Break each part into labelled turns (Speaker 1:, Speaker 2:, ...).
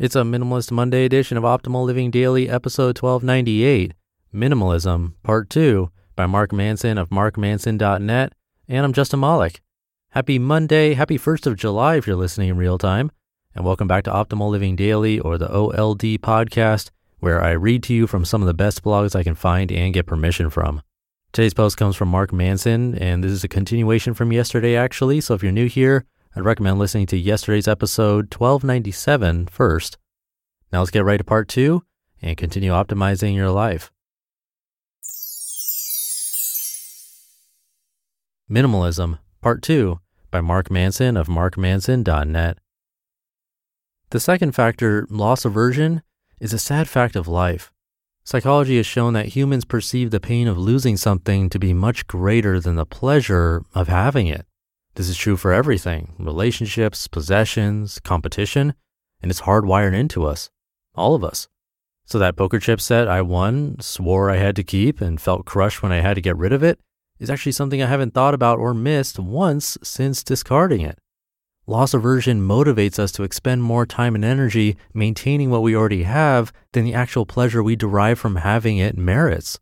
Speaker 1: It's a Minimalist Monday edition of Optimal Living Daily, episode 1298 Minimalism, Part 2 by Mark Manson of markmanson.net. And I'm Justin Malik. Happy Monday, happy 1st of July if you're listening in real time. And welcome back to Optimal Living Daily or the OLD podcast, where I read to you from some of the best blogs I can find and get permission from. Today's post comes from Mark Manson, and this is a continuation from yesterday, actually. So if you're new here, I'd recommend listening to yesterday's episode 1297 first. Now let's get right to part two and continue optimizing your life. Minimalism, Part 2 by Mark Manson of markmanson.net. The second factor, loss aversion, is a sad fact of life. Psychology has shown that humans perceive the pain of losing something to be much greater than the pleasure of having it. This is true for everything relationships, possessions, competition, and it's hardwired into us, all of us. So that poker chip set I won, swore I had to keep, and felt crushed when I had to get rid of it is actually something I haven't thought about or missed once since discarding it. Loss aversion motivates us to expend more time and energy maintaining what we already have than the actual pleasure we derive from having it merits.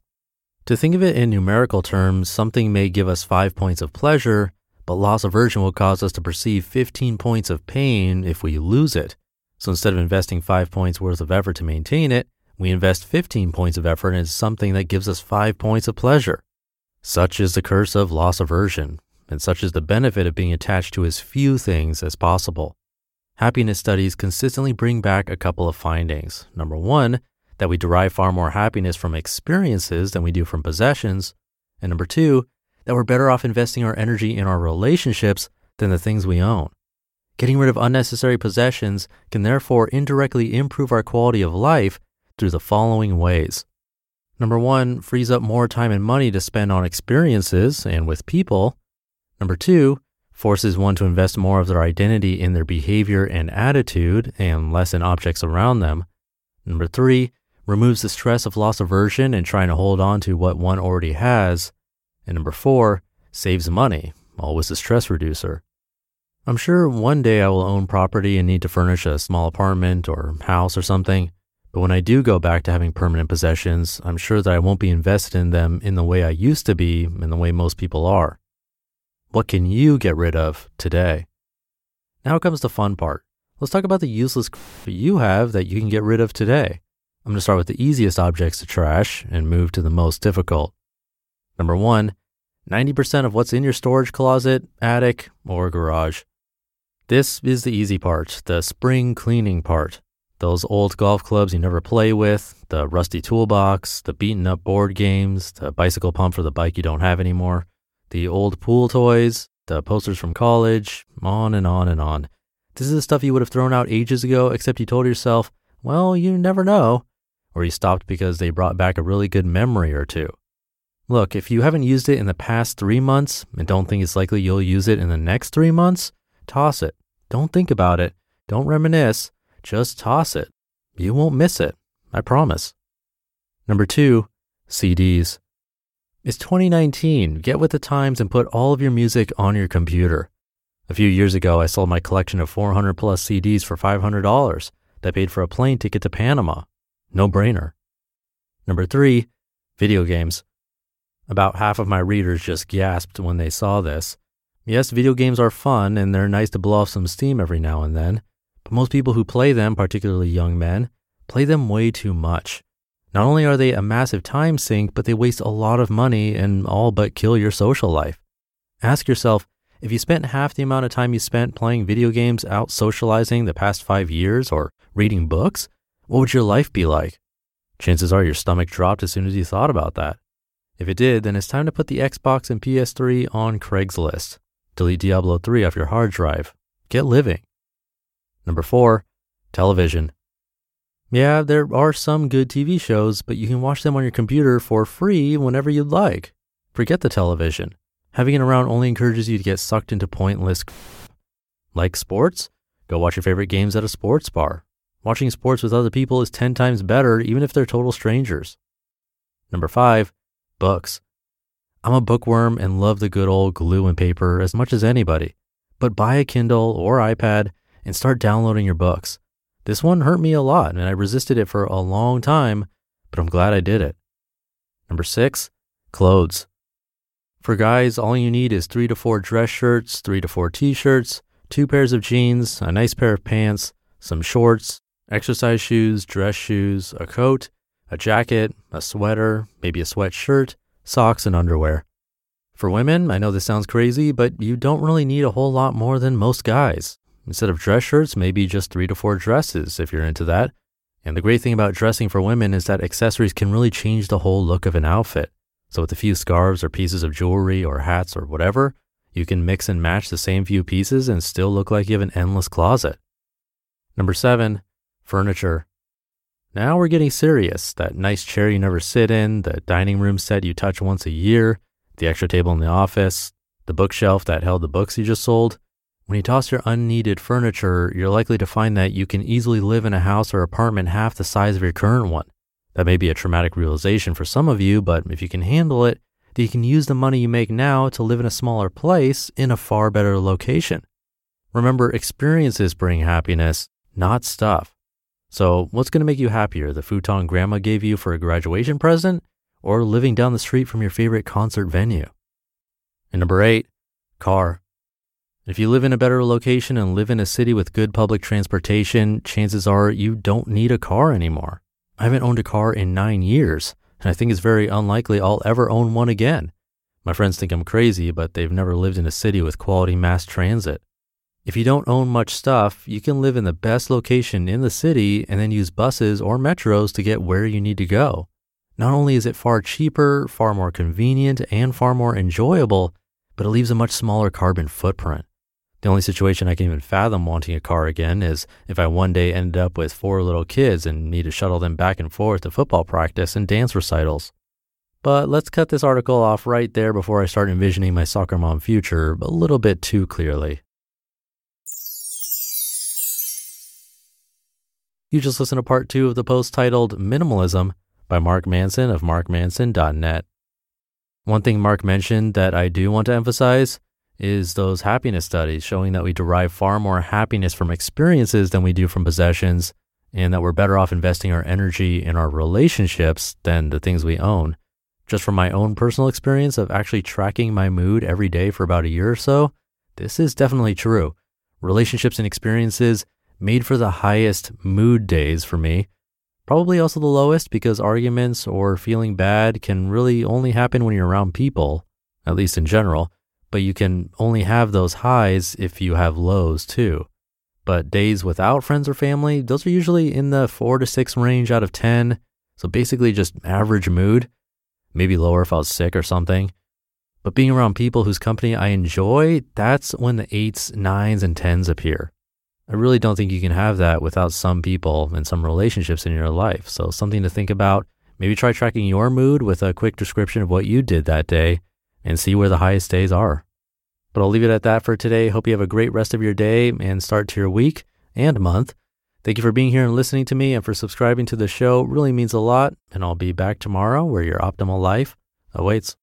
Speaker 1: To think of it in numerical terms, something may give us five points of pleasure, but loss aversion will cause us to perceive 15 points of pain if we lose it. So instead of investing five points worth of effort to maintain it, we invest 15 points of effort into something that gives us five points of pleasure. Such is the curse of loss aversion, and such is the benefit of being attached to as few things as possible. Happiness studies consistently bring back a couple of findings. Number one, that we derive far more happiness from experiences than we do from possessions. And number two, that we're better off investing our energy in our relationships than the things we own. Getting rid of unnecessary possessions can therefore indirectly improve our quality of life through the following ways. Number one, frees up more time and money to spend on experiences and with people. Number two, forces one to invest more of their identity in their behavior and attitude and less in objects around them. Number three, removes the stress of loss aversion and trying to hold on to what one already has. And number four, saves money, always a stress reducer. I'm sure one day I will own property and need to furnish a small apartment or house or something. But when I do go back to having permanent possessions, I'm sure that I won't be invested in them in the way I used to be and the way most people are. What can you get rid of today? Now comes the fun part. Let's talk about the useless you have that you can get rid of today. I'm going to start with the easiest objects to trash and move to the most difficult. Number one, 90% of what's in your storage closet, attic, or garage. This is the easy part, the spring cleaning part. Those old golf clubs you never play with, the rusty toolbox, the beaten up board games, the bicycle pump for the bike you don't have anymore, the old pool toys, the posters from college, on and on and on. This is the stuff you would have thrown out ages ago, except you told yourself, well, you never know. Or you stopped because they brought back a really good memory or two. Look, if you haven't used it in the past three months and don't think it's likely you'll use it in the next three months, toss it. Don't think about it. Don't reminisce. Just toss it. You won't miss it. I promise. Number two, CDs. It's 2019. Get with the times and put all of your music on your computer. A few years ago, I sold my collection of 400 plus CDs for $500 that paid for a plane ticket to Panama. No brainer. Number three, video games. About half of my readers just gasped when they saw this. Yes, video games are fun and they're nice to blow off some steam every now and then, but most people who play them, particularly young men, play them way too much. Not only are they a massive time sink, but they waste a lot of money and all but kill your social life. Ask yourself if you spent half the amount of time you spent playing video games out socializing the past five years or reading books, what would your life be like? Chances are your stomach dropped as soon as you thought about that. If it did, then it's time to put the Xbox and PS3 on Craigslist. Delete Diablo 3 off your hard drive. Get living. Number four, television. Yeah, there are some good TV shows, but you can watch them on your computer for free whenever you'd like. Forget the television. Having it around only encourages you to get sucked into pointless. Like sports? Go watch your favorite games at a sports bar. Watching sports with other people is 10 times better, even if they're total strangers. Number five, books. I'm a bookworm and love the good old glue and paper as much as anybody. But buy a Kindle or iPad and start downloading your books. This one hurt me a lot and I resisted it for a long time, but I'm glad I did it. Number six, clothes. For guys, all you need is three to four dress shirts, three to four t shirts, two pairs of jeans, a nice pair of pants, some shorts, exercise shoes, dress shoes, a coat, a jacket, a sweater, maybe a sweatshirt, socks, and underwear. For women, I know this sounds crazy, but you don't really need a whole lot more than most guys. Instead of dress shirts, maybe just three to four dresses if you're into that. And the great thing about dressing for women is that accessories can really change the whole look of an outfit. So with a few scarves or pieces of jewelry or hats or whatever, you can mix and match the same few pieces and still look like you have an endless closet. Number seven, furniture. Now we're getting serious. That nice chair you never sit in, the dining room set you touch once a year, the extra table in the office, the bookshelf that held the books you just sold. When you toss your unneeded furniture, you're likely to find that you can easily live in a house or apartment half the size of your current one. That may be a traumatic realization for some of you, but if you can handle it, then you can use the money you make now to live in a smaller place in a far better location. Remember, experiences bring happiness, not stuff. So, what's going to make you happier? The futon grandma gave you for a graduation present or living down the street from your favorite concert venue? And number eight, car. If you live in a better location and live in a city with good public transportation, chances are you don't need a car anymore. I haven't owned a car in nine years, and I think it's very unlikely I'll ever own one again. My friends think I'm crazy, but they've never lived in a city with quality mass transit. If you don't own much stuff, you can live in the best location in the city and then use buses or metros to get where you need to go. Not only is it far cheaper, far more convenient, and far more enjoyable, but it leaves a much smaller carbon footprint. The only situation I can even fathom wanting a car again is if I one day ended up with four little kids and need to shuttle them back and forth to football practice and dance recitals. But let's cut this article off right there before I start envisioning my soccer mom future a little bit too clearly. You just listened to part two of the post titled Minimalism by Mark Manson of markmanson.net. One thing Mark mentioned that I do want to emphasize is those happiness studies showing that we derive far more happiness from experiences than we do from possessions, and that we're better off investing our energy in our relationships than the things we own. Just from my own personal experience of actually tracking my mood every day for about a year or so, this is definitely true. Relationships and experiences made for the highest mood days for me. Probably also the lowest because arguments or feeling bad can really only happen when you're around people, at least in general, but you can only have those highs if you have lows too. But days without friends or family, those are usually in the four to six range out of 10. So basically just average mood, maybe lower if I was sick or something. But being around people whose company I enjoy, that's when the eights, nines, and tens appear. I really don't think you can have that without some people and some relationships in your life. So, something to think about. Maybe try tracking your mood with a quick description of what you did that day and see where the highest days are. But I'll leave it at that for today. Hope you have a great rest of your day and start to your week and month. Thank you for being here and listening to me and for subscribing to the show. It really means a lot. And I'll be back tomorrow where your optimal life awaits.